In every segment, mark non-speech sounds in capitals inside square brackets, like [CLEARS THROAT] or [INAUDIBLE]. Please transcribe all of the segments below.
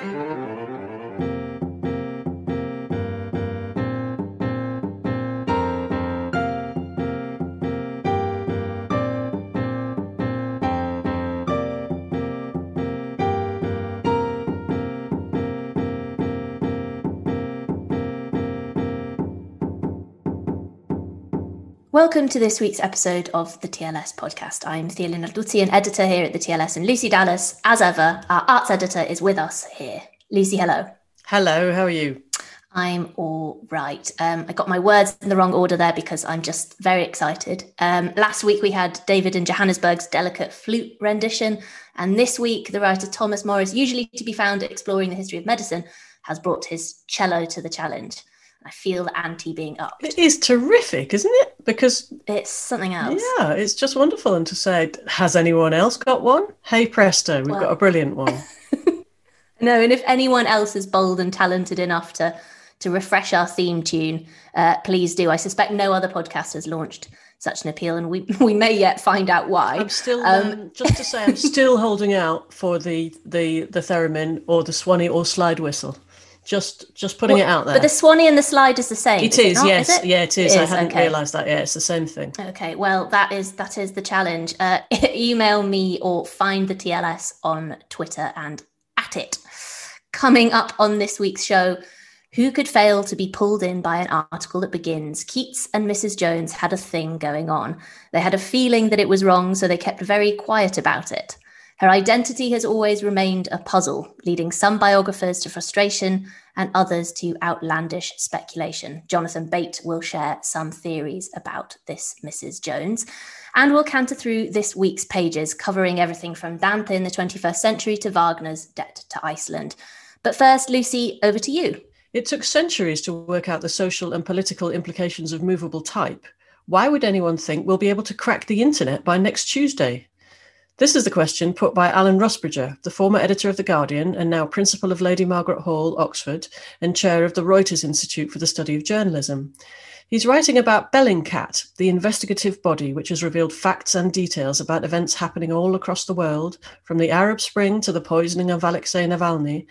嗯。Welcome to this week's episode of the TLS podcast. I'm Thea Lenarduzzi, an editor here at the TLS, and Lucy Dallas, as ever, our arts editor, is with us here. Lucy, hello. Hello, how are you? I'm all right. Um, I got my words in the wrong order there because I'm just very excited. Um, last week we had David in Johannesburg's delicate flute rendition, and this week the writer Thomas Morris, usually to be found exploring the history of medicine, has brought his cello to the challenge. I feel the ante being up. It is terrific, isn't it? Because it's something else. Yeah, it's just wonderful. And to say, has anyone else got one? Hey presto, we've well, got a brilliant one. [LAUGHS] no, and if anyone else is bold and talented enough to to refresh our theme tune, uh, please do. I suspect no other podcast has launched such an appeal, and we [LAUGHS] we may yet find out why. I'm still um, um, just to say I'm [LAUGHS] still holding out for the the the theremin or the swanee or slide whistle. Just just putting well, it out there. But the Swanee and the slide is the same. It is, is it yes. Is it? Yeah, it is. It is I hadn't okay. realised that. Yeah, it's the same thing. Okay, well that is that is the challenge. Uh, [LAUGHS] email me or find the TLS on Twitter and at it. Coming up on this week's show, who could fail to be pulled in by an article that begins Keats and Mrs. Jones had a thing going on. They had a feeling that it was wrong, so they kept very quiet about it. Her identity has always remained a puzzle, leading some biographers to frustration and others to outlandish speculation. Jonathan Bate will share some theories about this Mrs. Jones. And we'll canter through this week's pages, covering everything from Dante in the 21st century to Wagner's Debt to Iceland. But first, Lucy, over to you. It took centuries to work out the social and political implications of movable type. Why would anyone think we'll be able to crack the internet by next Tuesday? This is the question put by Alan Rusbridger, the former editor of The Guardian and now principal of Lady Margaret Hall, Oxford, and chair of the Reuters Institute for the Study of Journalism. He's writing about Bellingcat, the investigative body which has revealed facts and details about events happening all across the world, from the Arab Spring to the poisoning of Alexei Navalny.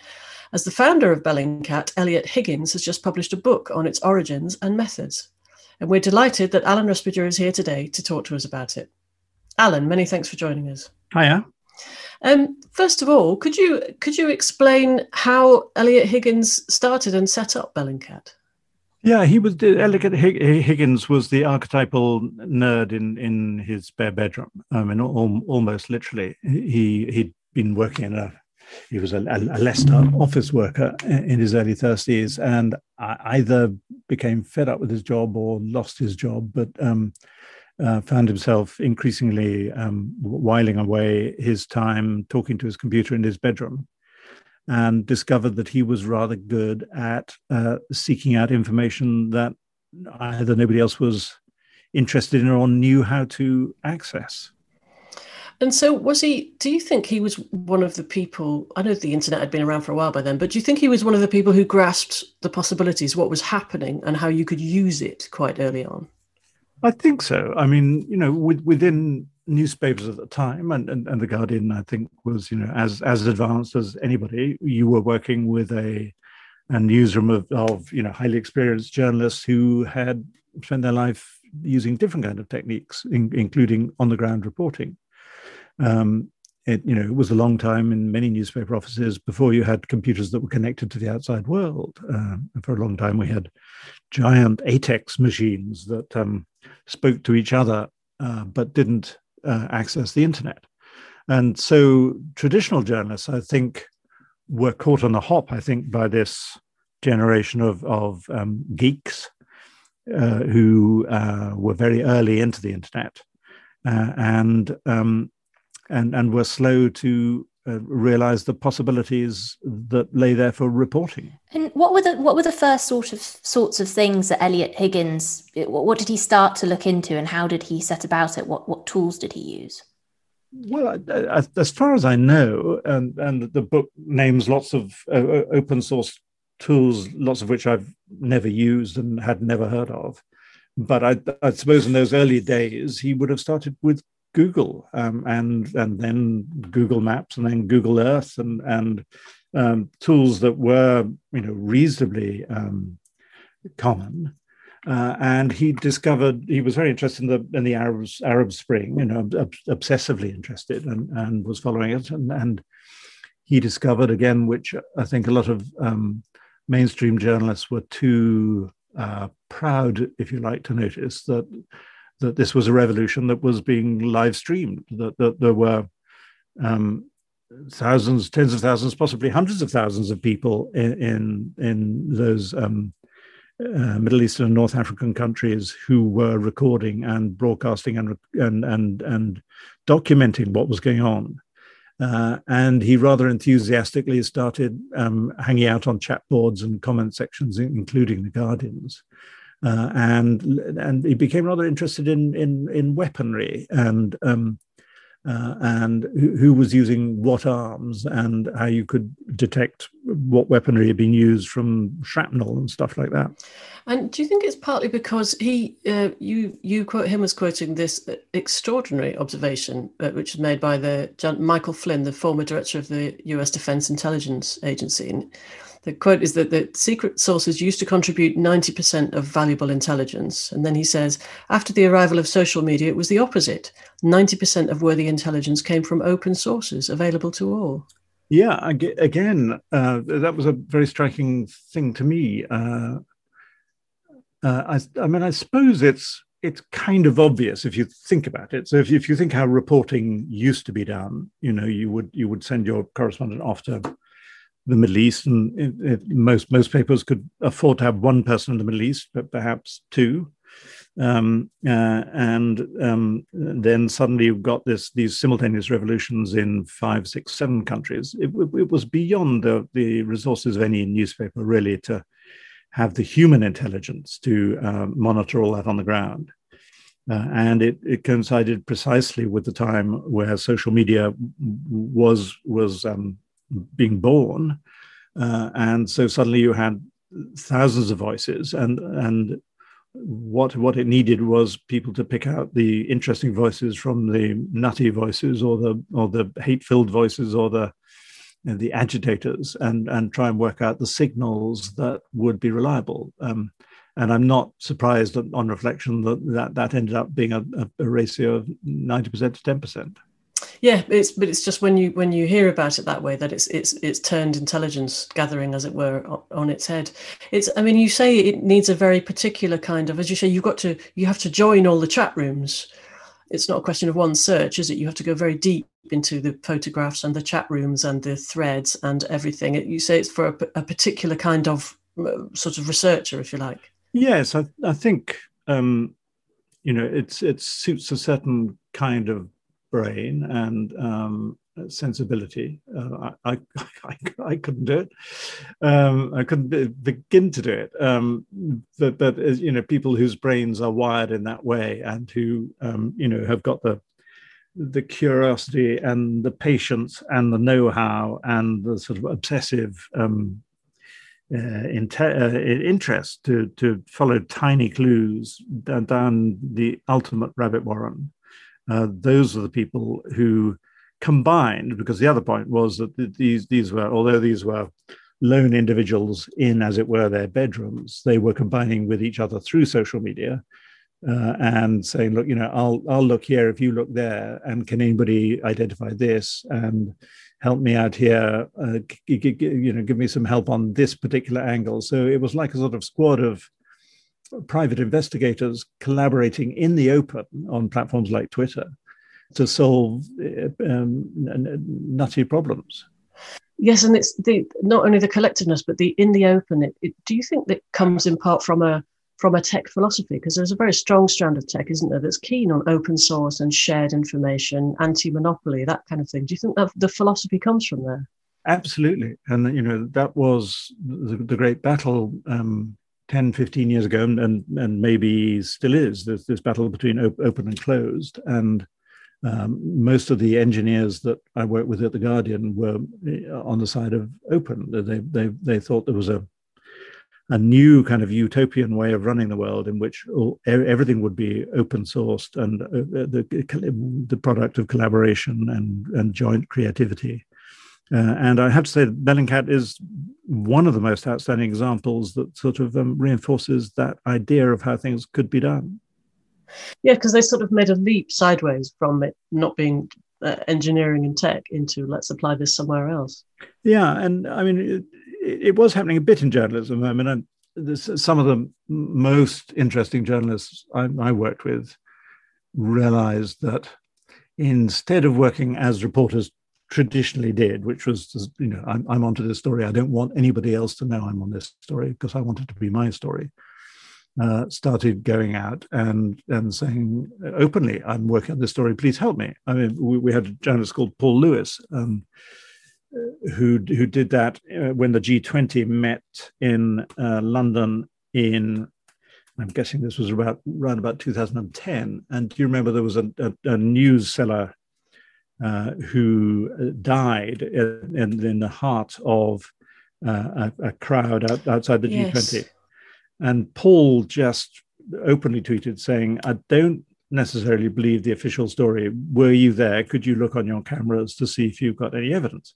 As the founder of Bellingcat, Eliot Higgins has just published a book on its origins and methods. And we're delighted that Alan Rusbridger is here today to talk to us about it. Alan, many thanks for joining us. Hiya. Um, first of all, could you could you explain how Eliot Higgins started and set up Bellingcat? Yeah, he was Eliot Higgins was the archetypal nerd in in his spare bedroom. I mean, almost literally, he he'd been working in a he was a, a Leicester office worker in his early 30s and either became fed up with his job or lost his job. But um, uh, found himself increasingly um, whiling away his time talking to his computer in his bedroom. and discovered that he was rather good at uh, seeking out information that either nobody else was interested in or knew how to access. And so, was he? Do you think he was one of the people? I know the internet had been around for a while by then, but do you think he was one of the people who grasped the possibilities, what was happening, and how you could use it quite early on? I think so. I mean, you know, with, within newspapers at the time, and, and, and the Guardian, I think, was you know as as advanced as anybody. You were working with a a newsroom of, of you know highly experienced journalists who had spent their life using different kind of techniques, in, including on the ground reporting. Um, it, you know, it was a long time in many newspaper offices before you had computers that were connected to the outside world. Uh, for a long time, we had giant ATEX machines that um, spoke to each other uh, but didn't uh, access the internet. And so, traditional journalists, I think, were caught on the hop. I think by this generation of of um, geeks uh, who uh, were very early into the internet uh, and um, and and were slow to uh, realize the possibilities that lay there for reporting. And what were the what were the first sort of sorts of things that Eliot Higgins? What did he start to look into, and how did he set about it? What what tools did he use? Well, as far as I know, and and the book names lots of uh, open source tools, lots of which I've never used and had never heard of. But I, I suppose in those early days, he would have started with Google um, and and then Google Maps and then Google Earth and and um, tools that were you know reasonably um, common. Uh, and he discovered he was very interested in the in the Arab Arab Spring, you know, ob- obsessively interested, and and was following it. And, and he discovered again, which I think a lot of um, mainstream journalists were too uh, proud, if you like, to notice that that this was a revolution that was being live streamed, that, that there were um, thousands, tens of thousands, possibly hundreds of thousands of people in in, in those um, uh, Middle Eastern and North African countries who were recording and broadcasting and and and and documenting what was going on. Uh, and he rather enthusiastically started um, hanging out on chat boards and comment sections, including the Guardians uh, and and he became rather interested in in in weaponry and um, uh, and who, who, was using what arms and how you could detect what weaponry had been used from shrapnel and stuff like that. And do you think it's partly because he, uh, you, you quote him as quoting this extraordinary observation, uh, which was made by the John, Michael Flynn, the former director of the U.S. Defense Intelligence Agency, and the quote is that the secret sources used to contribute 90% of valuable intelligence. And then he says, after the arrival of social media, it was the opposite. 90% of worthy intelligence came from open sources available to all. Yeah, again, uh, that was a very striking thing to me. Uh, uh, I, I, mean, I suppose it's it's kind of obvious if you think about it. So if, if you think how reporting used to be done, you know, you would you would send your correspondent off to the Middle East, and it, it, most most papers could afford to have one person in the Middle East, but perhaps two. Um, uh, and um, then suddenly you've got this these simultaneous revolutions in five, six, seven countries. It, it was beyond the, the resources of any newspaper really to have the human intelligence to uh, monitor all that on the ground. Uh, and it, it coincided precisely with the time where social media was was um, being born, uh, and so suddenly you had thousands of voices, and and what what it needed was people to pick out the interesting voices from the nutty voices, or the or the hate filled voices, or the you know, the agitators, and and try and work out the signals that would be reliable. Um, and I'm not surprised on reflection that that, that ended up being a, a ratio of 90% to 10% yeah it's but it's just when you when you hear about it that way that it's it's it's turned intelligence gathering as it were on its head. It's i mean you say it needs a very particular kind of as you say you've got to you have to join all the chat rooms. It's not a question of one search is it? You have to go very deep into the photographs and the chat rooms and the threads and everything. You say it's for a, a particular kind of sort of researcher if you like. Yes i, I think um you know it's it suits a certain kind of brain and um, sensibility. Uh, I, [LAUGHS] I, I, couldn't do it. Um, I couldn't begin to do it. Um, but, but you know, people whose brains are wired in that way and who um, you know have got the the curiosity and the patience and the know-how and the sort of obsessive um, uh, uh, interest to to follow tiny clues down the ultimate rabbit warren. Uh, those are the people who combined, because the other point was that these these were, although these were lone individuals in, as it were, their bedrooms, they were combining with each other through social media. Uh, and saying, look, you know, I'll I'll look here if you look there, and can anybody identify this? And help me out here, uh, g- g- you know, give me some help on this particular angle. So it was like a sort of squad of private investigators collaborating in the open on platforms like Twitter to solve uh, um, nutty problems. Yes, and it's the not only the collectiveness, but the in the open. It, it, do you think that comes in part from a from a tech philosophy because there's a very strong strand of tech, isn't there, that's keen on open source and shared information, anti-monopoly, that kind of thing. Do you think that the philosophy comes from there? Absolutely, and you know that was the, the great battle um, 10, 15 years ago, and and maybe still is. There's this battle between op- open and closed, and um, most of the engineers that I worked with at the Guardian were eh, on the side of open. They they they thought there was a a new kind of utopian way of running the world in which all, everything would be open sourced and uh, the, the product of collaboration and, and joint creativity. Uh, and I have to say that Bellingcat is one of the most outstanding examples that sort of um, reinforces that idea of how things could be done. Yeah, because they sort of made a leap sideways from it not being uh, engineering and tech into let's apply this somewhere else. Yeah, and I mean, it was happening a bit in journalism. I mean, I, some of the most interesting journalists I, I worked with realized that instead of working as reporters traditionally did, which was, you know, I'm, I'm onto this story. I don't want anybody else to know I'm on this story because I want it to be my story. Uh, started going out and and saying openly, "I'm working on this story. Please help me." I mean, we, we had a journalist called Paul Lewis, um, who who did that uh, when the G20 met in uh, London in I'm guessing this was about around about 2010. And do you remember there was a, a, a news seller uh, who uh, died in, in, in, the heart of uh, a, a, crowd out, outside the yes. G20? And Paul just openly tweeted saying, "I don't necessarily believe the official story. Were you there? Could you look on your cameras to see if you've got any evidence?"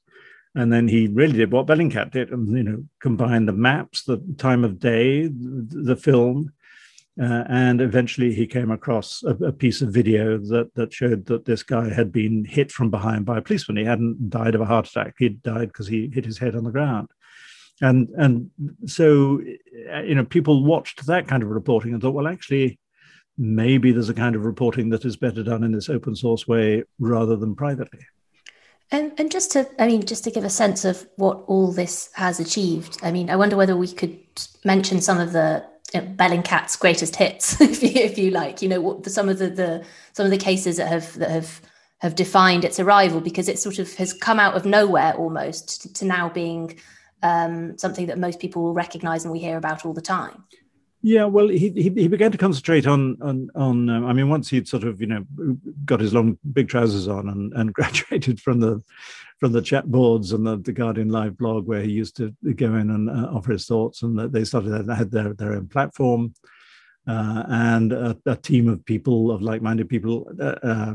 And then he really did what Bellingcat did, and you know, combined the maps, the time of day, the film, uh, and eventually he came across a, a, piece of video that that showed that this guy had been hit from behind by a policeman. He hadn't died of a heart attack; he'd died because he hit his head on the ground. And and so, uh, you know, people watched that kind of reporting and thought, well, actually, maybe there's a kind of reporting that is better done in this open source way rather than privately. And, and just to, I mean, just to give a sense of what all this has achieved, I mean, I wonder whether we could mention some of the you know, Bellingcat's greatest hits, [LAUGHS] if you, if you like. You know, what the, some of the, the some of the cases that have that have have defined its arrival because it sort of has come out of nowhere almost to, to now being um, something that most people will recognise and we hear about all the time. Yeah, well, he, he, he began to concentrate on on on. Um, I mean, once he'd sort of you know got his long big trousers on and, and [LAUGHS] graduated from the from the chat boards and the, the Guardian Live blog where he used to go in and uh, offer his thoughts, and they started had their their own platform. Uh, and a, a, team of people of like-minded people, uh, uh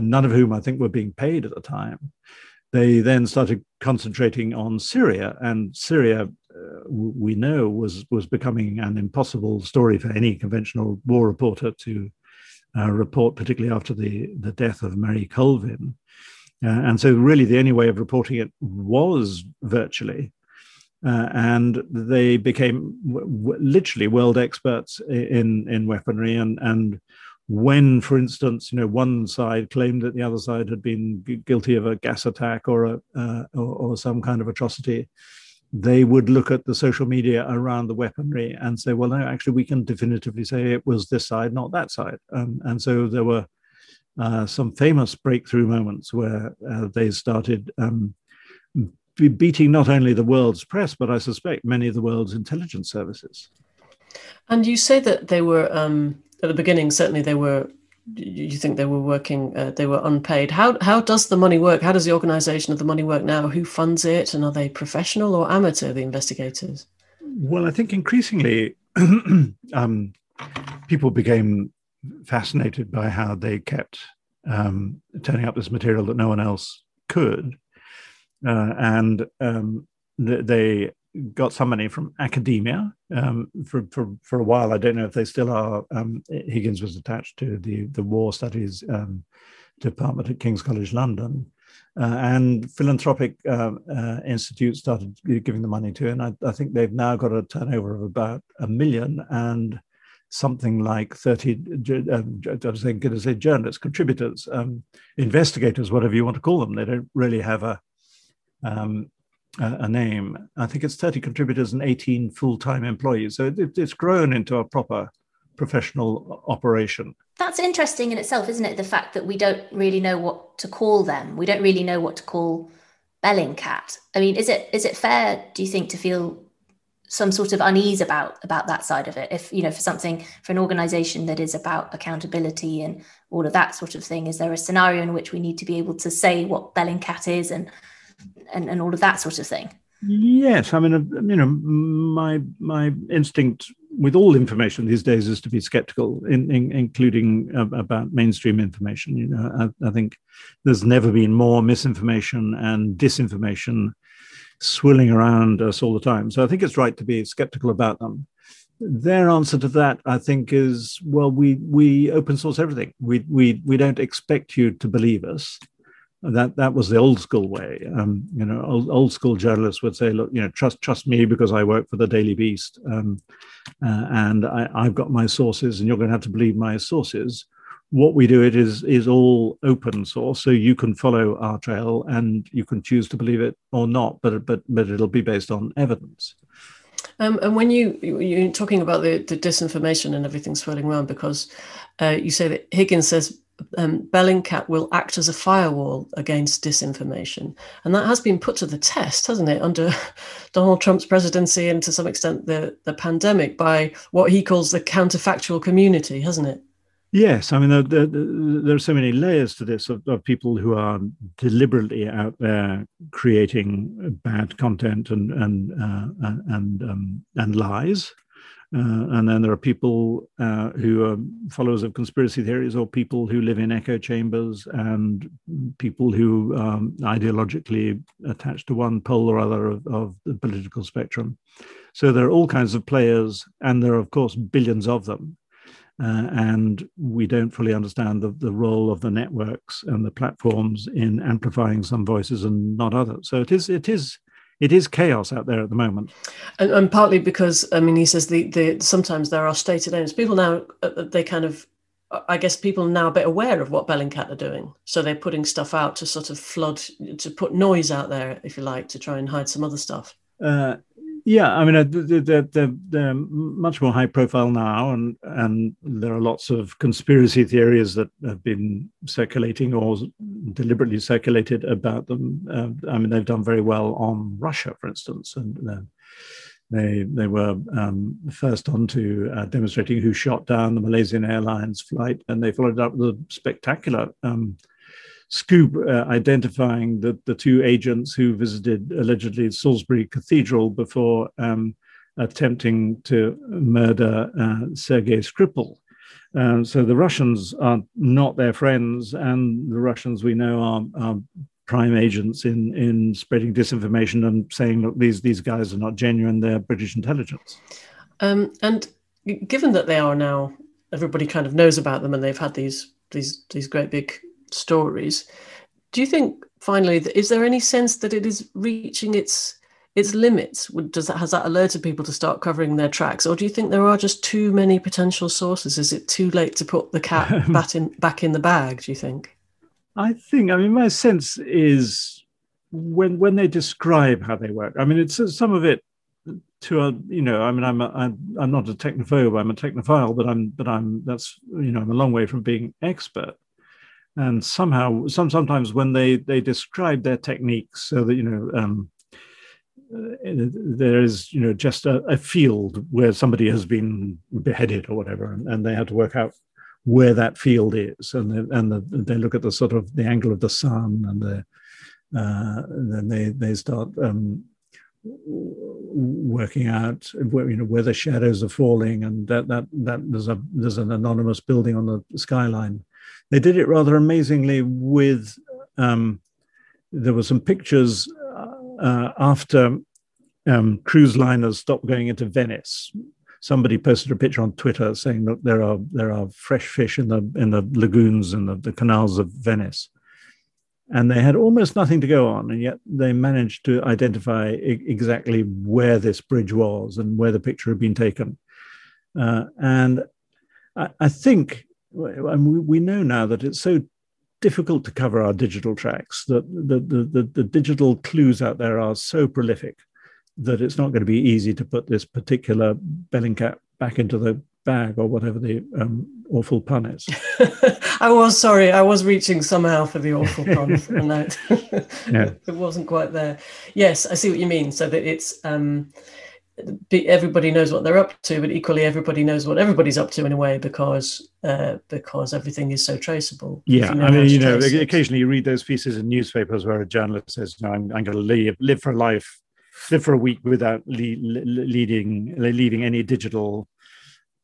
none of whom I think were being paid at the time. They then started concentrating on Syria, and Syria uh, we know was was becoming an impossible story for any conventional war reporter to uh, report, particularly after the the death of Marie Colvin. Uh, and so, really, the only way of reporting it was virtually. Uh, and they became w- w- literally world experts in in weaponry and and when, for instance, you know, one side claimed that the other side had been guilty of a gas attack or a uh, or, or, some kind of atrocity, they would look at the social media around the weaponry and say, well, no, actually, we can definitively say it was this side, not that side. Um, and so there were uh, some famous breakthrough moments where uh, they started um, beating not only the world's press, but I suspect many of the world's intelligence services. And you say that they were um, at the beginning. Certainly, they were. You think they were working? Uh, they were unpaid. How how does the money work? How does the organisation of the money work now? Who funds it? And are they professional or amateur? The investigators. Well, I think increasingly [CLEARS THROAT] um, people became fascinated by how they kept um, turning up this material that no one else could, uh, and um, th- they got some money from academia um, for, for for a while. I don't know if they still are. Um, Higgins was attached to the the War Studies um, department at King's College London, uh, and philanthropic uh, uh, institutes started giving the money to, and I, I, think they've now got a turnover of about a million and something like 30, um, I was going to say journalists, contributors, um, investigators, whatever you want to call them. They don't really have a, um, a, name. I think it's 30 contributors and 18 full-time employees. So it, it's grown into a proper professional operation. That's interesting in itself, isn't it? The fact that we don't really know what to call them. We don't really know what to call Bellingcat. I mean, is it is it fair, do you think, to feel some sort of unease about about that side of it. If you know for something for an organization that is about accountability and all of that sort of thing is there a scenario in which we need to be able to say what bellingcat is and and, and all of that sort of thing? Yes i mean uh, you know my my instinct with all information these days is to be skeptical in, in, including uh, about mainstream information. You know I, I think there's never been more misinformation and disinformation swilling around us all the time. So I think it's right to be skeptical about them. Their answer to that, I think, is well, we we open source everything. We we we don't expect you to believe us. That that was the old school way. Um, you know, old, old school journalists would say, look, you know, trust trust me because I work for the Daily Beast, um, uh, and I, I've got my sources, and you're going to have to believe my sources what we do it is is all open source so you can follow our trail and you can choose to believe it or not but but but it'll be based on evidence. Um, and when you you're talking about the, the disinformation and everything swirling around because uh, you say that higgins says um, bellingcat will act as a firewall against disinformation. And that has been put to the test hasn't it under [LAUGHS] donald trump's presidency and to some extent the the pandemic by what he calls the counterfactual community hasn't it Yes, I mean there, there, there, are so many layers to this of, of, people who are deliberately out there creating bad content and and uh, and um, and lies, uh, and then there are people uh, who are followers of conspiracy theories or people who live in echo chambers and people who are um, ideologically attached to one pole or other of, of the political spectrum. So there are all kinds of players, and there are of course billions of them. Uh, and we don't fully understand the, the role of the networks and the platforms in amplifying some voices and not others. So it is it is it is chaos out there at the moment. And, and partly because I mean he says the, the sometimes there are stated aims. People now uh, uh, they kind of I guess people are now a bit aware of what Bellingcat are doing, so they're putting stuff out to sort of flood, to put noise out there, if you like, to try and hide some other stuff. Uh, yeah, I mean, they're, they're, they're, much more high profile now, and and there are lots of conspiracy theories that have been circulating or deliberately circulated about them. Uh, I mean, they've done very well on Russia, for instance, and uh, they they were um, first on to uh, demonstrating who shot down the Malaysian Airlines flight, and they followed up with a spectacular. Um, scoop uh, identifying the, the two agents who visited allegedly Salisbury Cathedral before um, attempting to murder uh, Sergei Skripal. Um, so the Russians are not their friends, and the Russians we know are, are prime agents in in spreading disinformation and saying, look, these these guys are not genuine; they're British intelligence. Um, and given that they are now, everybody kind of knows about them, and they've had these these these great big stories. Do you think finally is there any sense that it is reaching its its limits? Does that has that alerted people to start covering their tracks, or do you think there are just too many potential sources? Is it too late to put the cat [LAUGHS] back in back in the bag? Do you think? I think. I mean, my sense is when when they describe how they work. I mean, it's some of it to a you know. I mean, I'm a, I'm, I'm not a technophobe. I'm a technophile, but I'm but I'm that's you know I'm a long way from being expert. And somehow some sometimes when they they describe their techniques so that you know um, there is you know just a, a, field where somebody has been beheaded or whatever and, and they have to work out where that field is. And they, and the, they look at the sort of the angle of the sun and the uh, then they they start um, working out where you know where the shadows are falling. And that that that there's a there's an anonymous building on the skyline they did it rather amazingly with um, there were some pictures uh, after um, cruise liners stopped going into Venice. Somebody posted a picture on Twitter saying that there are there are fresh fish in the in the lagoons and the, the canals of Venice, and they had almost nothing to go on, and yet they managed to identify I- exactly where this bridge was and where the picture had been taken. Uh, and I, I think and we know now that it's so difficult to cover our digital tracks that the, the, the, the, digital clues out there are so prolific that it's not going to be easy to put this particular Bellingcat back into the bag or whatever the um, awful pun is. [LAUGHS] I was sorry, I was reaching somehow for the awful pun, [LAUGHS] and yeah. [LAUGHS] it wasn't quite there. Yes, I see what you mean. So that it's um, everybody knows what they're up to, but equally everybody knows what everybody's up to in a way because uh, because everything is so traceable. Yeah, you know I mean, you know, occasionally you read those pieces in newspapers where a journalist says, "No, I'm, I'm going to live live for life, live for a week without le- leading leaving any digital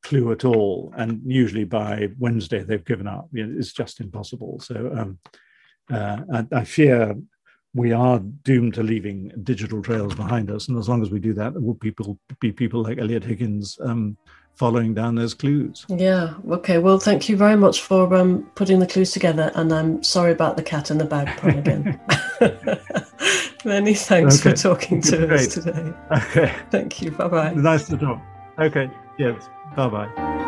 clue at all," and usually by Wednesday they've given up. You know, it's just impossible. So um, uh, I, I fear we are doomed to leaving digital trails behind us. And as long as we do that, there will people be people like Eliot Higgins um, following down those clues. Yeah. Okay. Well, thank you very much for um, putting the clues together. And I'm sorry about the cat and the bag pun again. [LAUGHS] [LAUGHS] Many thanks okay. for talking to Great. us today. [LAUGHS] Okay. Thank you. Bye bye. Nice to talk. Okay. Yes. Bye bye.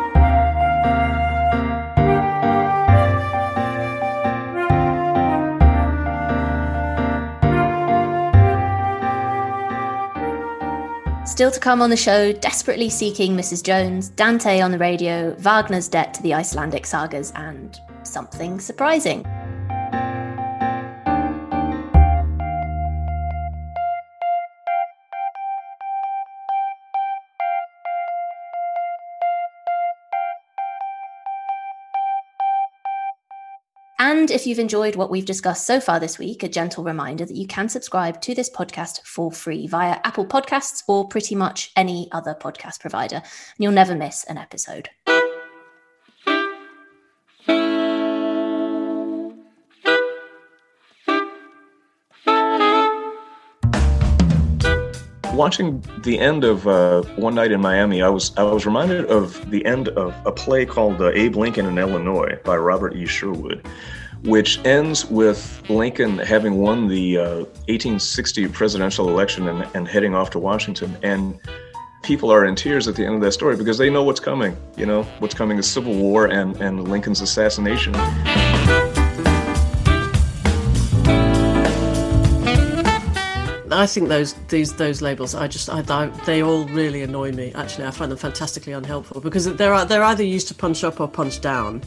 Still to come on the show, desperately seeking Mrs. Jones, Dante on the radio, Wagner's debt to the Icelandic sagas, and something surprising. And if you've enjoyed what we've discussed so far this week, a gentle reminder that you can subscribe to this podcast for free via Apple Podcasts or pretty much any other podcast provider, and you'll never miss an episode. watching the end of uh, One Night in Miami, I was I was reminded of the end of a play called uh, Abe Lincoln in Illinois by Robert E. Sherwood, which ends with Lincoln having won the uh, 1860 presidential election and, and heading off to Washington. And people are in tears at the end of that story because they know what's coming. You know, what's coming is Civil War and, and Lincoln's assassination. I think those these those labels, I just I, they all really annoy me. Actually, I find them fantastically unhelpful because they're they're either used to punch up or punch down,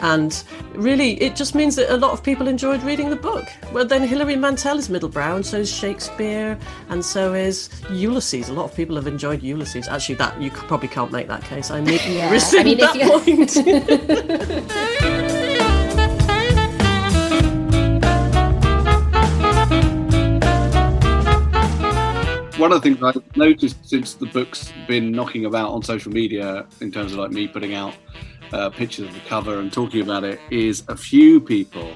and really it just means that a lot of people enjoyed reading the book. Well, then Hilary Mantel is middlebrow, and so is Shakespeare, and so is Ulysses. A lot of people have enjoyed Ulysses. Actually, that you probably can't make that case. I need yeah. rescind I mean, that point. [LAUGHS] one of the things I've noticed since the book's been knocking about on social media, in terms of like me putting out uh, pictures of the cover and talking about it, is a few people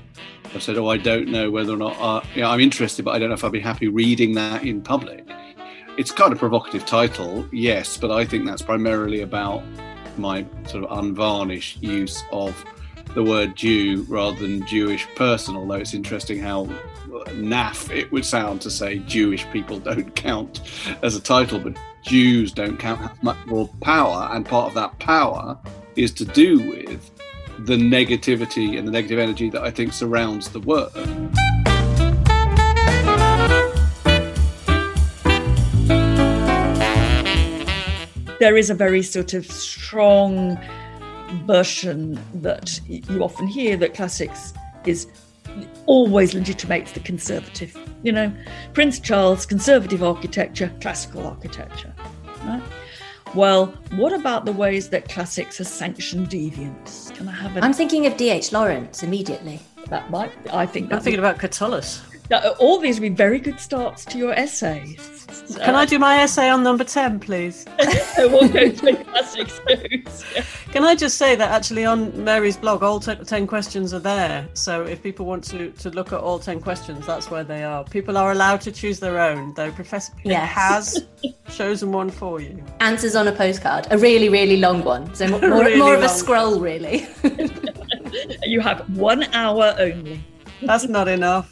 have said, "Oh, I don't know whether or not uh, you know, I'm interested, but I don't know if I'd be happy reading that in public." It's kind of provocative title, yes, but I think that's primarily about my sort of unvarnished use of the word Jew rather than Jewish person, although it's interesting how naff it would sound to say Jewish people don't [LAUGHS] count as a title, but Jews don't count have much more power, and part of that power is to do with the negativity and the negative energy that I think surrounds the word. There is a very sort of strong version that you often hear that classics is always legitimates the conservative. You know, Prince Charles, conservative architecture, classical architecture. Right? Well, what about the ways that classics are sanctioned deviance? Can I have an... I'm thinking of D.H. Lawrence immediately. That might, I think. I'm thinking about Catullus. All these would be very good starts to your essay. Can I uh, do my essay on number 10, please? [LAUGHS] we'll go to classics. Can I just say that actually on Mary's blog, all 10 questions are there. So if people want to, to look at all 10 questions, that's where they are. People are allowed to choose their own, though Professor Peter yes. has [LAUGHS] chosen one for you. Answers on a postcard, a really, really long one. So [LAUGHS] more, really more of a scroll, really. you have one hour only. That's not enough.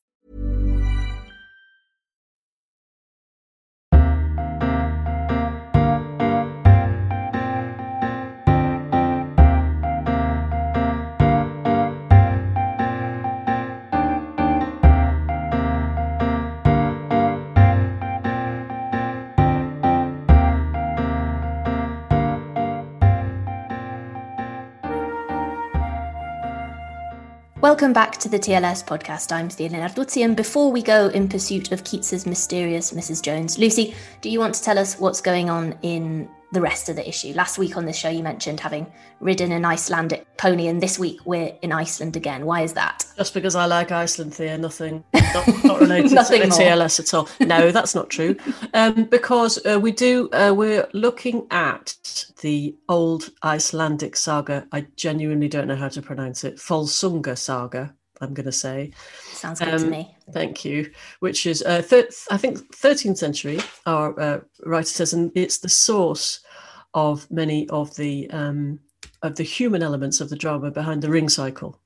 Welcome back to the TLS podcast. I'm Stina Lenarduzzi, and before we go in pursuit of Keats's mysterious Mrs. Jones, Lucy, do you want to tell us what's going on in the rest of the issue? Last week on this show, you mentioned having ridden an Icelandic pony, and this week we're in Iceland again. Why is that? Just because I like Iceland, Thea. Nothing, [LAUGHS] not, not related [LAUGHS] Nothing to. TLS at all. No, that's not true. Um, because uh, we do, uh, we're looking at the old Icelandic saga. I genuinely don't know how to pronounce it. Volsunga saga. I'm going to say. Sounds good um, to me. Thank you. Which is, uh, thir- I think, 13th century. Our uh, writer says, and it's the source of many of the um, of the human elements of the drama behind the ring cycle.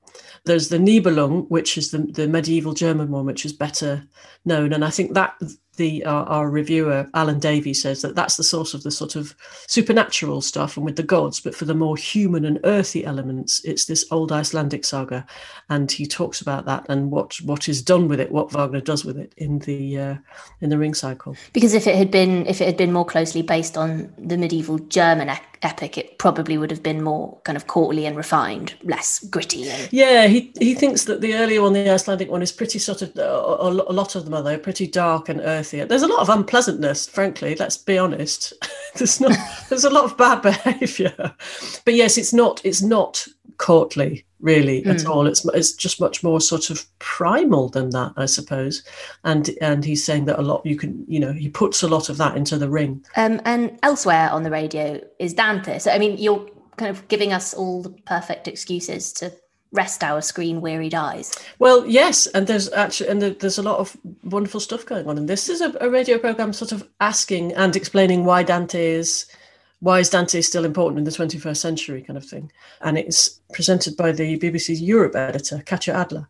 There's the Nibelung, which is the, the medieval German one, which is better known, and I think that the our, our, reviewer Alan Davey says that that's the source of the sort of supernatural stuff and with the gods, but for the more human and earthy elements, it's this old Icelandic saga, and he talks about that and what what is done with it, what Wagner does with it in the uh, in the Ring cycle. Because if it had been if it had been more closely based on the medieval German epic, it probably would have been more kind of courtly and refined, less gritty. And... Yeah, he he thinks that the earlier one, the Icelandic one, is pretty sort of uh, a lot of them are though pretty dark and earthy there's a lot of unpleasantness, frankly. Let's be honest. [LAUGHS] there's not. there's a lot of bad [LAUGHS] behaviour, but yes, it's not. It's not courtly really mm. at hmm. all. It's it's just much more sort of primal than that, I suppose. And and he's saying that a lot. You can you know he puts a lot of that into the ring. Um, and elsewhere on the radio is Dante. So I mean, you're kind of giving us all the perfect excuses to rest our screen wearied eyes. Well, yes, and there's actually and there's a lot of wonderful stuff going on, and this is a, a radio program sort of asking and explaining why Dante is why is Dante still important in the 21st century kind of thing, and it's presented by the BBC's Europe editor Katya Adler,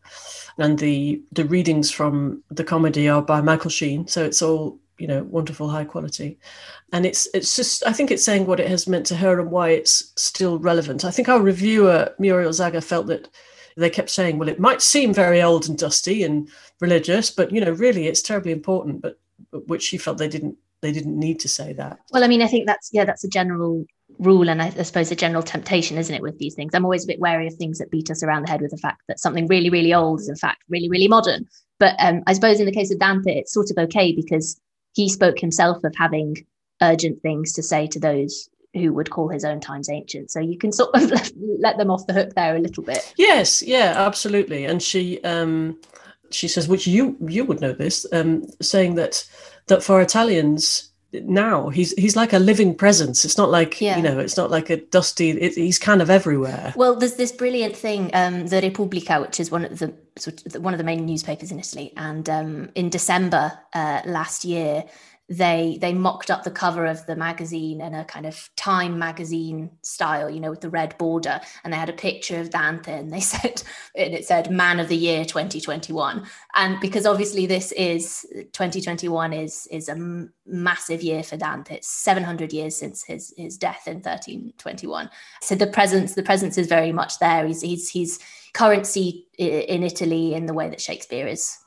and the the readings from the comedy are by Michael Sheen, so it's all you know wonderful high quality. And it's it's just i think it's saying what it has meant to her and why it's still relevant. I think our reviewer muriel zagha felt that they kept saying well it might seem very old and dusty and religious but you know really it's terribly important but, which she felt they didn't they didn't need to say that. Well i mean i think that's yeah that's a general rule and I, I, suppose a general temptation isn't it with these things? I'm always a bit wary of things that beat us around the head with the fact that something really really old is in fact really really modern. But um, i suppose in the case of dante it's sort of okay because he spoke himself of having urgent things to say to those who would call his own times ancient. So you can sort of [LAUGHS] let them off the hook there a little bit. Yes, yeah, absolutely. And she um, she says, which you you would know this, um, saying that that for Italians now he's he's like a living presence. It's not like yeah. you know it's not like a dusty it, he's kind of everywhere. Well there's this brilliant thing um the repubblica which is one of the sort the one of the main newspapers in italy. And um in december uh, last year they they mocked up the cover of the magazine in a kind of time magazine style you know with the red border. And they had a picture of dante and they [LAUGHS] said and it said man of the year 2021 and because obviously this is 2021 is is a massive year for dante it's 700 years since his his death in 1321 so the presence the presence is very much there. He's he's he's currency in italy in the way that shakespeare is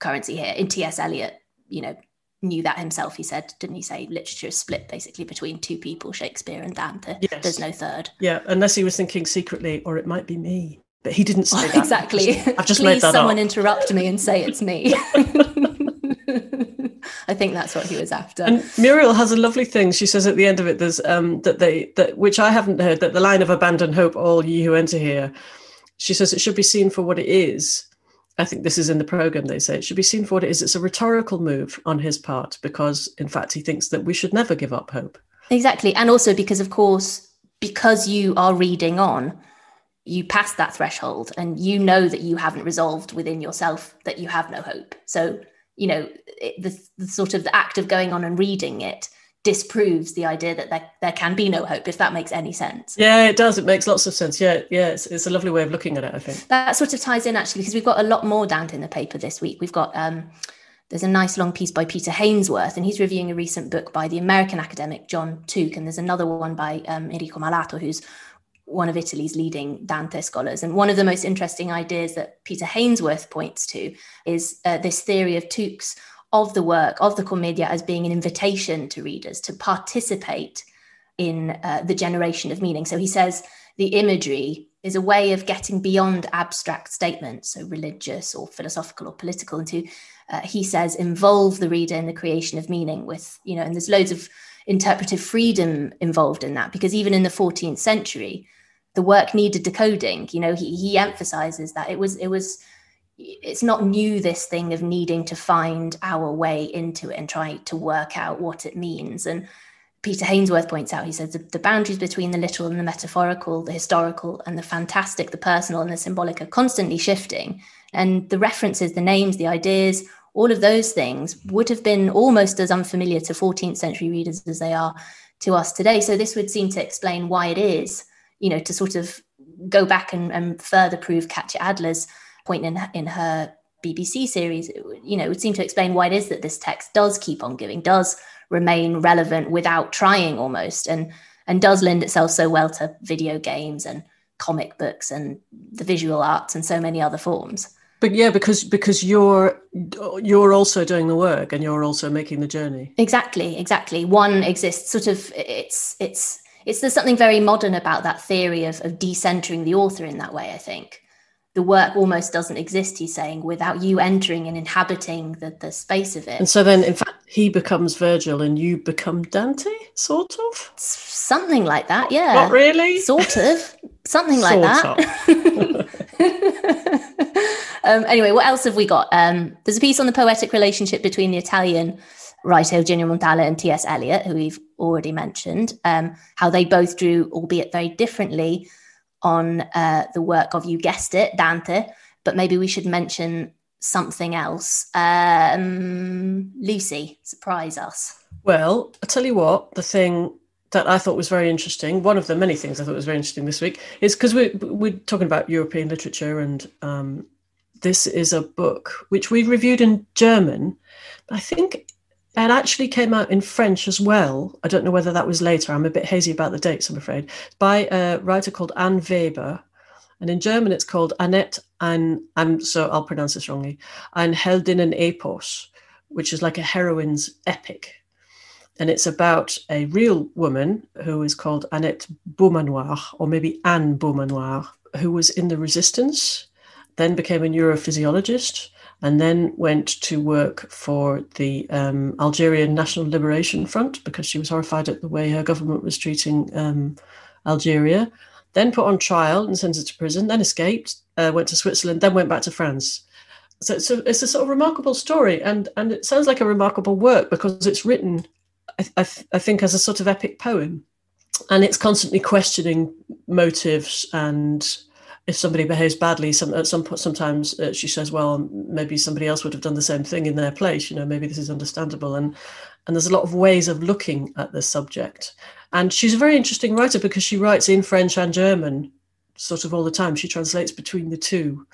currency here in ts eliot you know knew that himself. He said, didn't he say literature is split basically between two people, Shakespeare and Dante? Yes. There's no third. Yeah, unless he was thinking secretly, or it might be me. But he didn't say that. Exactly. I've just, [LAUGHS] Please someone up. interrupt me and say it's me. [LAUGHS] I think that's what he was after. And Muriel has a lovely thing. She says at the end of it, there's um, that they that which I haven't heard that the line of abandon hope, all ye who enter here. She says it should be seen for what it is, I think this is in the program, they say it should be seen for what it is. It's a rhetorical move on his part because, in fact, he thinks that we should never give up hope. Exactly. And also because, of course, because you are reading on, you pass that threshold and you know that you haven't resolved within yourself that you have no hope. So, you know, it, the, the sort of the act of going on and reading it disproves the idea that there, there can be no hope if that makes any sense. Yeah it does. It makes lots of sense. Yeah yeah it's, it's a lovely way of looking at it i think. That sort of ties in actually because we've got a lot more down in the paper this week. We've got um, there's a nice long piece by peter hainsworth and he's reviewing a recent book by the american academic john took and there's another one by um, enrico malato who's one of Italy's leading Dante scholars. And one of the most interesting ideas that Peter Hainsworth points to is uh, this theory of Took's of the work of the Commedia as being an invitation to readers to participate in uh, the generation of meaning. So he says the imagery is a way of getting beyond abstract statements, so religious or philosophical or political, and to, uh, he says, involve the reader in the creation of meaning with, you know, and there's loads of interpretive freedom involved in that because even in the 14th century, the work needed decoding. You know, he, he emphasizes that it was, it was, it's not new this thing of needing to find our way into it and try to work out what it means. And peter hainsworth points out he says the, the boundaries between the literal and the metaphorical the historical and the fantastic the personal and the symbolic are constantly shifting. And the references the names the ideas all of those things would have been almost as unfamiliar to 14th century readers as they are to us today. So this would seem to explain why it is you know to sort of go back and, and further prove katya adler's point in in her BBC series, you know, would seem to explain why it is that this text does keep on giving, does remain relevant without trying almost, and and does lend itself so well to video games and comic books and the visual arts and so many other forms. But yeah, because because you're you're also doing the work and you're also making the journey. Exactly, exactly. One exists sort of it's it's it's there's something very modern about that theory of, of decentering the author in that way, I think. The work almost doesn't exist, he's saying, without you entering and inhabiting the, the space of it. And so then, in fact, he becomes Virgil and you become Dante, sort of? Something like that, yeah. Not really? Sort of. Something like that. [LAUGHS] um, anyway, what else have we got? Um, there's a piece on the poetic relationship between the Italian writer Eugenio Montale and T.S. Eliot, who we've already mentioned, um, how they both drew, albeit very differently, on uh, the work of, you guessed it, Dante. But maybe we should mention something else. Um, Lucy, surprise us. Well, I tell you what, the thing that I thought was very interesting, one of the many things I thought was very interesting this week, is because we're, we're talking about European literature, and um, this is a book which we reviewed in German. I think it actually came out in French as well. I don't know whether that was later. I'm a bit hazy about the dates, I'm afraid. By a writer called Anne Weber. And in German, it's called Annette and I'm so I'll pronounce this wrongly. Ein Heldinnen Epos, which is like a heroine's epic and it's about a real woman who is called Annette Beaumanoir, or maybe Anne Beaumanoir, who was in the resistance, then became a neurophysiologist, and then went to work for the um, Algerian National Liberation Front because she was horrified at the way her government was treating um, Algeria. Then put on trial and sentenced to prison, then escaped, uh, went to Switzerland, then went back to France. So, so it's a sort of remarkable story, and and it sounds like a remarkable work because it's written I, I, I think as a sort of epic poem, and it's constantly questioning motives and if somebody behaves badly, some at some point, sometimes uh, she says, "Well, maybe somebody else would have done the same thing in their place." You know, maybe this is understandable, and and there's a lot of ways of looking at the subject. And she's a very interesting writer because she writes in French and German, sort of all the time. She translates between the two,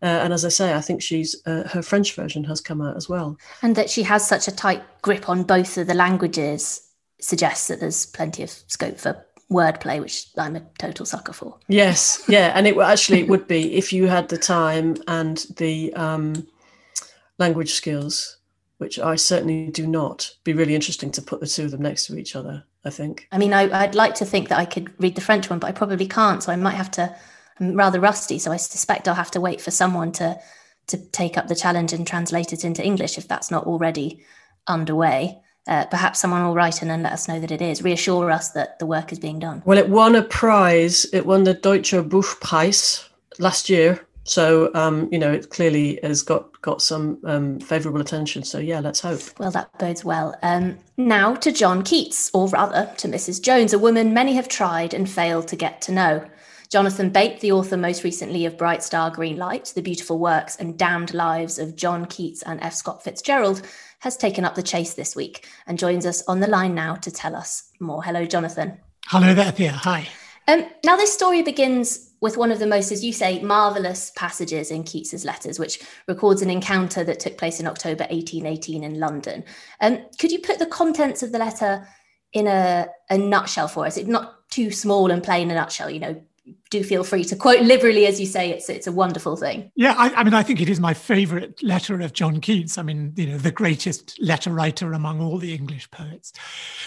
uh, and as I say, I think she's uh, her French version has come out as well. And that she has such a tight grip on both of the languages suggests that there's plenty of scope for wordplay, which I'm a total sucker for. Yes, yeah, and it actually it would be if you had the time and the um, language skills, which I certainly do not. Be really interesting to put the two of them next to each other. I think. I mean, I, would like to think that I could read the French one, but I probably can't. So I might have to I'm rather rusty, so I suspect I'll have to wait for someone to to take up the challenge and translate it into English if that's not already underway. Uh, perhaps someone will write in and let us know that it is. Reassure us that the work is being done. Well, it won a prize. It won the Deutsche Buchpreis last year. So, um, you know, it clearly has got, got some um, favourable attention. So, yeah, let's hope. Well, that bodes well. Um, now to John Keats, or rather to Mrs. Jones, a woman many have tried and failed to get to know. Jonathan Bate, the author most recently of Bright Star Green Light, The Beautiful Works and Damned Lives of John Keats and F. Scott Fitzgerald, has taken up the chase this week and joins us on the line now to tell us more. Hello, Jonathan. Hello there, Thea. Hi. Um, now, this story begins with one of the most, as you say, marvelous passages in Keats's letters, which records an encounter that took place in October 1818 in London. Um, could you put the contents of the letter in a, a nutshell for us? It's not too small and plain a nutshell, you know, do feel free to quote liberally as you say it's it's a wonderful thing. Yeah I, I, mean i think it is my favorite letter of john keats. I mean you know the greatest letter writer among all the english poets.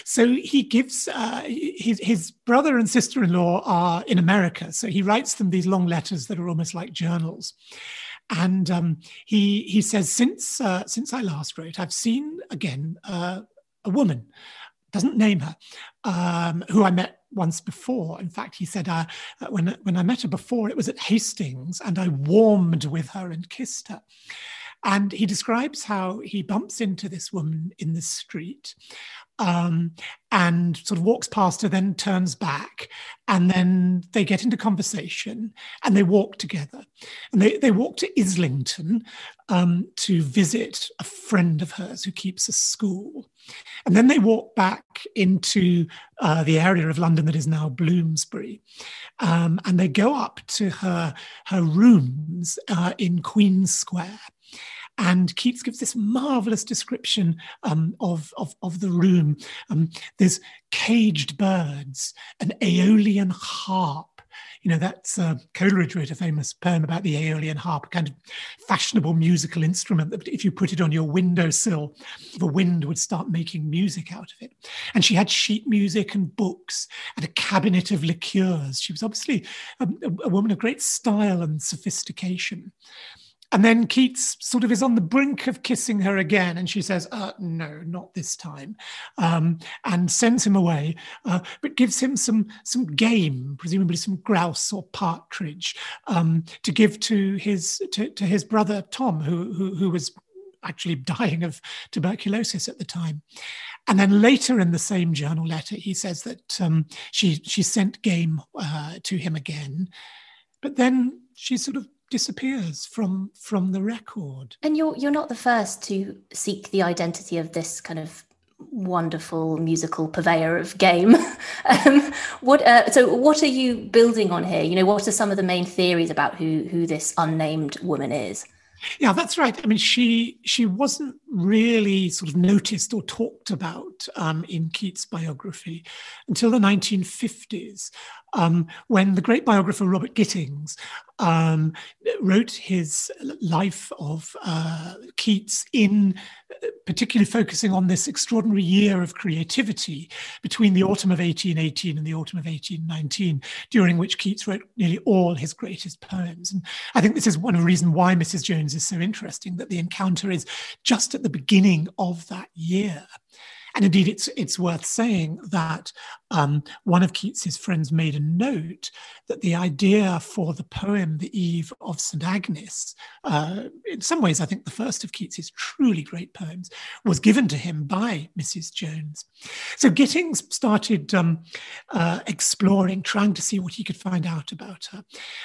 So he gives uh, his, his brother and sister-in-law are in america. So he writes them these long letters that are almost like journals. And um, he he says since uh, since i last wrote i've seen again uh, a woman doesn't name her um, who i met once before. In fact, he said, uh, when, when I met her before, it was at Hastings, and I warmed with her and kissed her. And he describes how he bumps into this woman in the street um, and sort of walks past her, then turns back, and then they get into conversation and they walk together. And they, they walk to Islington um, to visit a friend of hers who keeps a school. And then they walk back into uh, the area of London that is now Bloomsbury. Um, and they go up to her, her rooms uh, in Queen Square. And Keats gives this marvelous description um, of, of, of the room. Um, there's caged birds, an Aeolian harp you know, that's uh, Coleridge wrote a famous poem about the Aeolian harp, a kind of fashionable musical instrument that if you put it on your windowsill, the wind would start making music out of it. And she had sheet music and books and a cabinet of liqueurs. She was obviously a, a woman of great style and sophistication. And then Keats sort of is on the brink of kissing her again, and she says, uh, "No, not this time," um, and sends him away, uh, but gives him some some game, presumably some grouse or partridge, um, to give to his to, to his brother Tom, who, who who was actually [LAUGHS] dying of tuberculosis at the time. And then later in the same journal letter, he says that um, she she sent game uh, to him again, but then she sort of disappears from from the record. And you're you're not the first to seek the identity of this kind of wonderful musical purveyor of game. [LAUGHS] um, what uh, so what are you building on here? You know, what are some of the main theories about who who this unnamed woman is? Yeah, that's right. I mean, she she wasn't really sort of noticed or talked about um, in Keats' biography until the 1950s, um, when the great biographer Robert Gittings um, wrote his life of uh, Keats in uh, particularly focusing on this extraordinary year of creativity between the autumn of 1818 and the autumn of 1819, during which Keats wrote nearly all his greatest poems. And I think this is one of the reasons why Mrs. Jones is so interesting, that the encounter is just at the beginning of that year. And indeed, it's, it's worth saying that um, one of Keats's friends made a note that the idea for the poem The Eve of St. Agnes, uh, in some ways, I think the first of Keats's truly great poems, was given to him by Mrs. Jones. So Gittings started um, uh, exploring, trying to see what he could find out about her.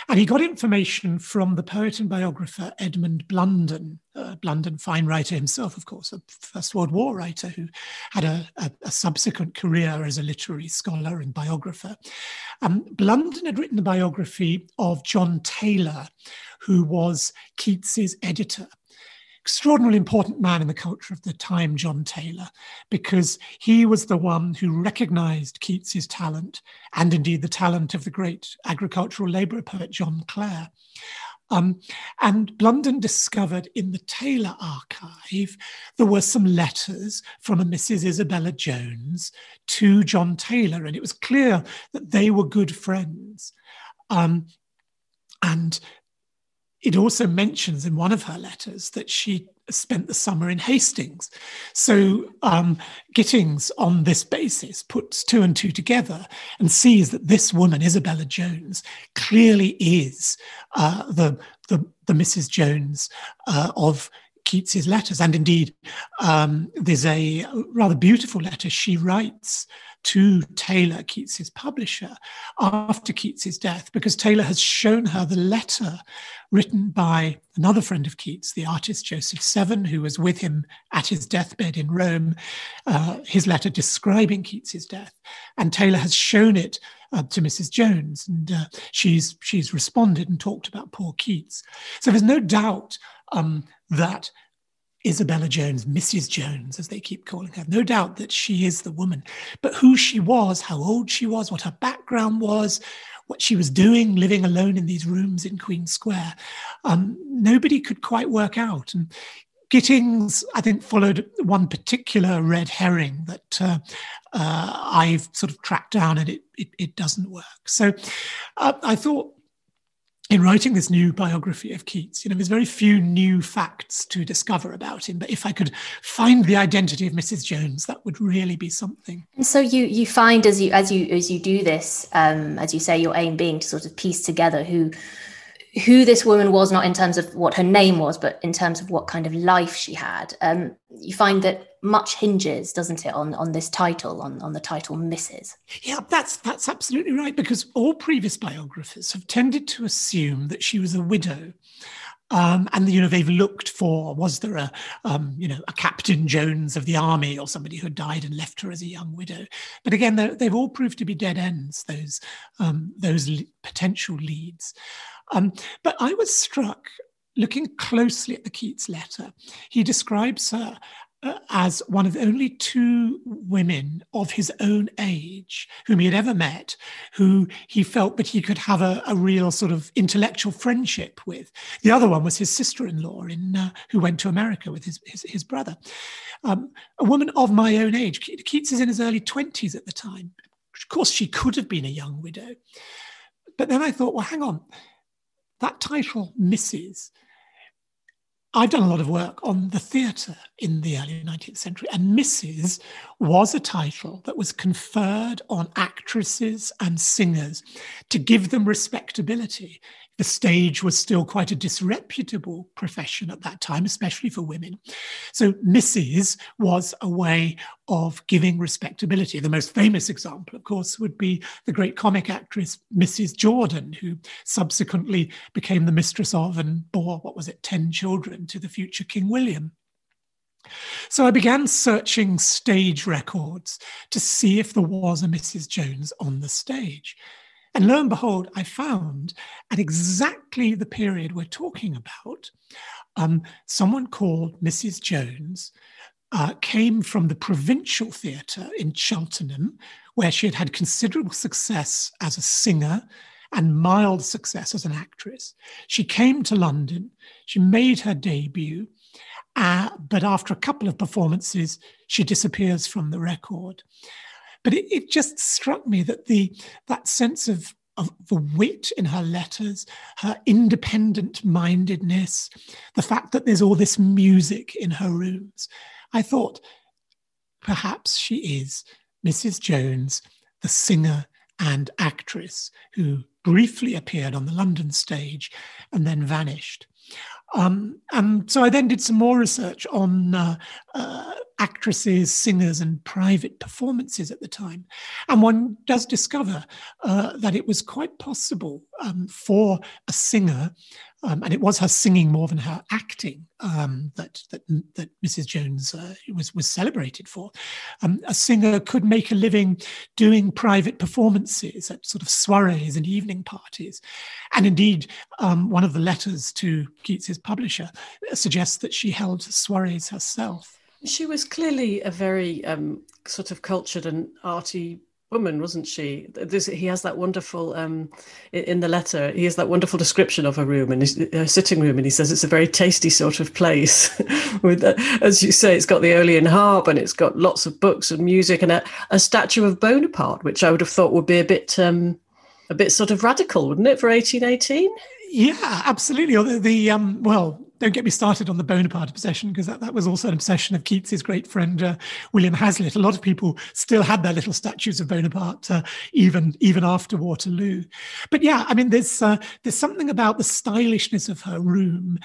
And he got information from the poet and biographer Edmund Blunden, uh, Blunden, fine writer himself, of course, a First World War writer who had a, a, a subsequent career as a literary scholar and biographer. Um, Blunden had written a biography of John Taylor, who was Keats's editor extraordinarily important man in the culture of the time, John Taylor, because he was the one who recognized Keats's talent and indeed the talent of the great agricultural laborer poet John Clare. Um, and Blunden discovered in the Taylor archive there were some letters from a Mrs. Isabella Jones to John Taylor, and it was clear that they were good friends. Um, and it also mentions in one of her letters that she spent the summer in Hastings. So um, Gittings, on this basis, puts two and two together and sees that this woman, Isabella Jones, clearly is uh, the, the, the Mrs. Jones uh, of Keats's letters. And indeed, um, there's a rather beautiful letter she writes to Taylor, Keats's publisher, after Keats's death, because Taylor has shown her the letter written by another friend of Keats, the artist Joseph Severn, who was with him at his deathbed in Rome, uh, his letter describing Keats's death. And Taylor has shown it uh, to Mrs. Jones, and uh, she's, she's responded and talked about poor Keats. So there's no doubt um, that Isabella Jones, Mrs. Jones, as they keep calling her. No doubt that she is the woman. But who she was, how old she was, what her background was, what she was doing, living alone in these rooms in Queen Square, um, nobody could quite work out. And Gittings, I think, followed one particular red herring that uh, uh, I've sort of tracked down, and it, it, it doesn't work. So uh, I thought in writing this new biography of Keats, you know, there's very few new facts to discover about him. But if I could find the identity of Mrs. Jones, that would really be something. And so you you find as you as you as you do this, um, as you say, your aim being to sort of piece together who who this woman was, not in terms of what her name was, but in terms of what kind of life she had. Um, you find that much hinges, doesn't it, on on this title, on on the title Mrs. Yeah, that's that's absolutely right. Because all previous biographers have tended to assume that she was a widow. Um, and you know they've looked for was there a um, you know a Captain Jones of the army or somebody who had died and left her as a young widow, but again they've all proved to be dead ends those um, those potential leads. Um, but I was struck looking closely at the Keats letter, he describes her as one of only two women of his own age whom he had ever met, who he felt that he could have a, a real sort of intellectual friendship with. The other one was his sister-in-law, in uh, who went to America with his his, his brother. Um, a woman of my own age. Keats is in his early twenties at the time. Of course, she could have been a young widow, but then I thought, well, hang on, that title, Mrs I've done a lot of work on the theatre in the early 19th century, and Mrs. was a title that was conferred on actresses and singers to give them respectability the stage was still quite a disreputable profession at that time, especially for women. So, Mrs. was a way of giving respectability. The most famous example, of course, would be the great comic actress Mrs. Jordan, who subsequently became the mistress of and bore, what was it, 10 children to the future King William. So I began searching stage records to see if there was a Mrs. Jones on the stage. And lo and behold, I found at exactly the period we're talking about, um, someone called Mrs. Jones uh, came from the provincial theatre in Cheltenham, where she had had considerable success as a singer and mild success as an actress. She came to London, she made her debut, uh, but after a couple of performances, she disappears from the record. But it, it just struck me that the that sense of of the wit in her letters, her independent mindedness, the fact that there's all this music in her rooms. I thought perhaps she is Mrs. Jones, the singer and actress who briefly appeared on the London stage and then vanished. Um, and so I then did some more research on uh, uh, actresses, singers, and private performances at the time. And one does discover uh, that it was quite possible um, for a singer um, and it was her singing more than her acting um, that, that, that Mrs. Jones uh, was, was celebrated for. Um, a singer could make a living doing private performances at sort of soirees and evening parties. And indeed, um, one of the letters to Keats's publisher suggests that she held soirees herself. She was clearly a very um, sort of cultured and arty woman, wasn't she? He has that wonderful um, in the letter. He has that wonderful description of a room and a sitting room, and he says it's a very tasty sort of place. [LAUGHS] With, uh, as you say, it's got the Aeolian harp and it's got lots of books and music and a, a statue of Bonaparte, which I would have thought would be a bit um, a bit sort of radical, wouldn't it, for 1818? Yeah, absolutely. the, the um, well, don't get me started on the Bonaparte obsession because that, that was also an obsession of Keats's great friend uh, William Hazlitt. A lot of people still had their little statues of Bonaparte uh, even even after Waterloo. But yeah, I mean, there's uh, there's something about the stylishness of her room.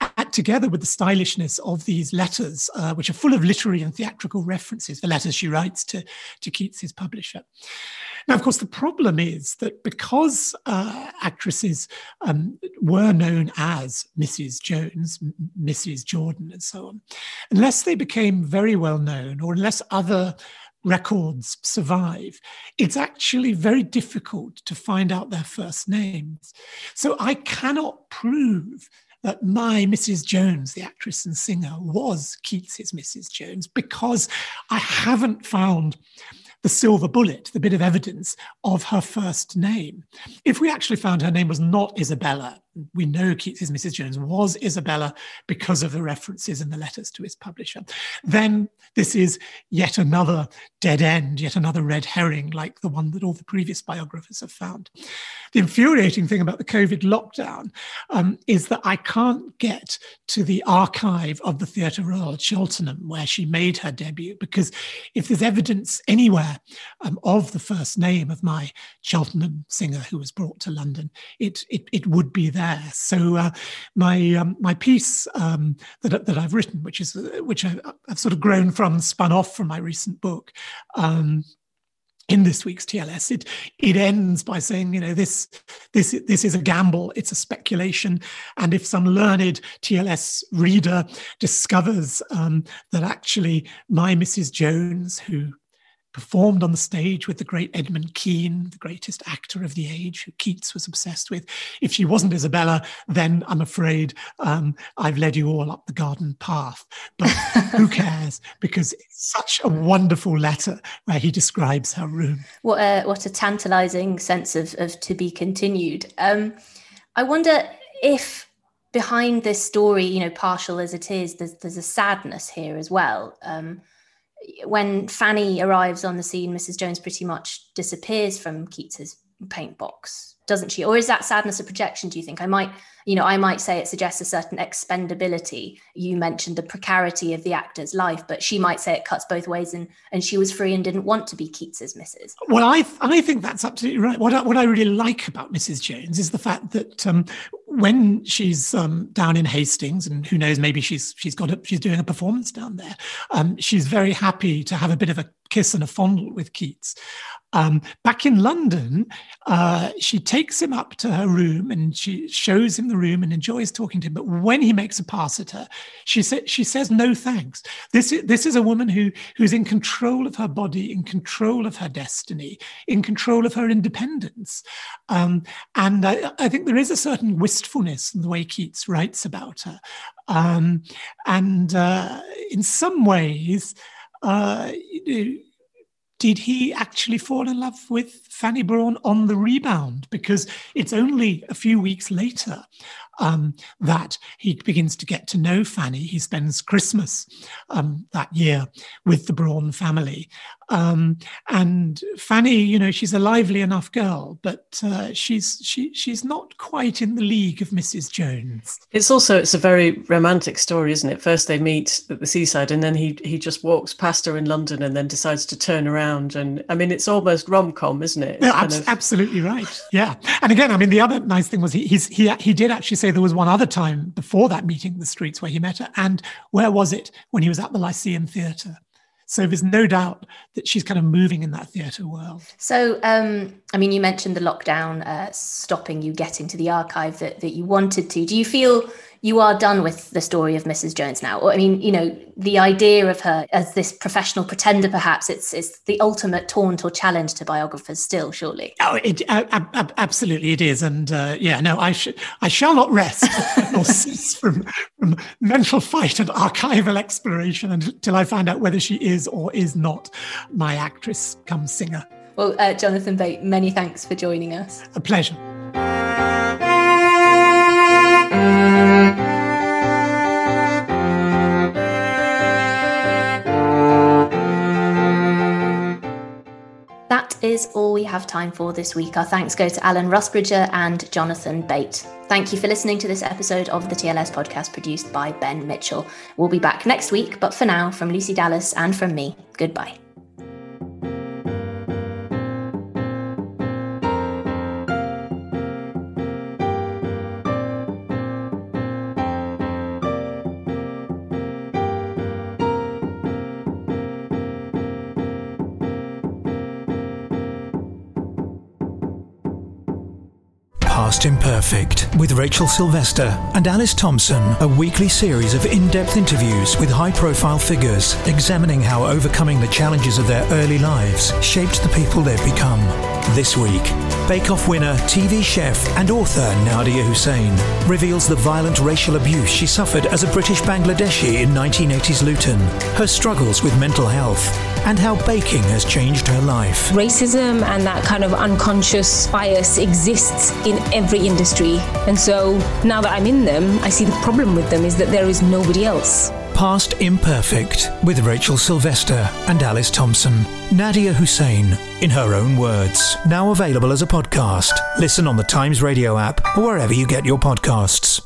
Uh, together with the stylishness of these letters, uh, which are full of literary and theatrical references, the letters she writes to, to Keats's publisher. Now, of course, the problem is that because uh, actresses um, were known as Mrs. Jones, Mrs. Jordan, and so on, unless they became very well known or unless other records survive, it's actually very difficult to find out their first names. So I cannot prove that my Mrs. Jones, the actress and singer, was Keats's Mrs. Jones because I haven't found the silver bullet, the bit of evidence of her first name. If we actually found her name was not Isabella, we know Keats's Mrs. Jones was Isabella because of the references in the letters to his publisher, then this is yet another dead end, yet another red herring like the one that all the previous biographers have found. The infuriating thing about the COVID lockdown um, is that I can't get to the archive of the Theatre Royal Cheltenham where she made her debut because if there's evidence anywhere um, of the first name of my Cheltenham singer who was brought to London, it, it, it would be there So uh, my um, my piece um, that that I've written, which is which I, have sort of grown from, spun off from my recent book. Um, in this week's TLS, it it ends by saying, you know, this this this is a gamble, it's a speculation, and if some learned TLS reader discovers um, that actually my Mrs. Jones, who performed on the stage with the great Edmund Kean, the greatest actor of the age, who Keats was obsessed with. If she wasn't Isabella, then I'm afraid um, I've led you all up the garden path. But who [LAUGHS] cares? Because it's such a wonderful letter where he describes her room. What a, what a tantalizing sense of, of to be continued. Um, I wonder if behind this story, you know, partial as it is, there's, there's a sadness here as well. Um, when Fanny arrives on the scene, Mrs. Jones pretty much disappears from Keats's paint box, doesn't she? Or is that sadness a projection, do you think? I might you know, I might say it suggests a certain expendability. You mentioned the precarity of the actor's life, but she might say it cuts both ways, and and she was free and didn't want to be Keats's Mrs. Well, I I think that's absolutely right. What I, what I really like about Mrs. Jones is the fact that um, when she's um, down in Hastings, and who knows, maybe she's she's got a, she's doing a performance down there. Um, she's very happy to have a bit of a kiss and a fondle with Keats. Um, back in London, uh, she takes him up to her room and she shows him the room and enjoys talking to him. But when he makes a pass at her, she says she says no thanks. This is, this is a woman who who's in control of her body, in control of her destiny, in control of her independence. Um, and I, I, think there is a certain wistfulness in the way Keats writes about her. Um, and uh, in some ways, uh, did he actually fall in love with Fanny Brawne on the rebound? Because it's only a few weeks later um, that he begins to get to know Fanny. He spends Christmas um, that year with the Brawne family. Um, and Fanny, you know, she's a lively enough girl, but uh, she's she she's not quite in the league of Mrs. Jones. It's also it's a very romantic story, isn't it? First they meet at the seaside, and then he he just walks past her in London, and then decides to turn around. And I mean, it's almost rom com, isn't it? No, ab- of... absolutely right. Yeah, and again, I mean, the other nice thing was he he's, he he did actually say there was one other time before that meeting in the streets where he met her, and where was it when he was at the Lyceum Theatre? So there's no doubt that she's kind of moving in that theatre world. So, um, I mean, you mentioned the lockdown uh, stopping you getting to the archive that, that you wanted to. Do you feel you are done with the story of Mrs. Jones now. Or, I mean, you know, the idea of her as this professional pretender, perhaps it's it's the ultimate taunt or challenge to biographers. Still, surely. Oh, it, uh, absolutely, it is. And uh, yeah, no, I should I shall not rest [LAUGHS] or cease from from mental fight and archival exploration until I find out whether she is or is not my actress come singer. Well, uh, Jonathan Bate, many thanks for joining us. A pleasure. Is all we have time for this week. Our thanks go to Alan Rusbridger and Jonathan Bate. Thank you for listening to this episode of the TLS podcast produced by Ben Mitchell. We'll be back next week, but for now, from Lucy Dallas and from me, goodbye. Imperfect with Rachel Sylvester and Alice Thompson, a weekly series of in depth interviews with high profile figures examining how overcoming the challenges of their early lives shaped the people they've become. This week, Bake Off winner, TV chef, and author Nadiya Hussain reveals the violent racial abuse she suffered as a British Bangladeshi in 1980s Luton, her struggles with mental health, and how baking has changed her life. Racism and that kind of unconscious bias exists in every industry. And so now that I'm in them, I see the problem with them is that there is nobody else. Past Imperfect with Rachel Sylvester and Alice Thompson. Nadiya Hussain, in her own words. Now available as a podcast. Listen on the Times Radio app or wherever you get your podcasts.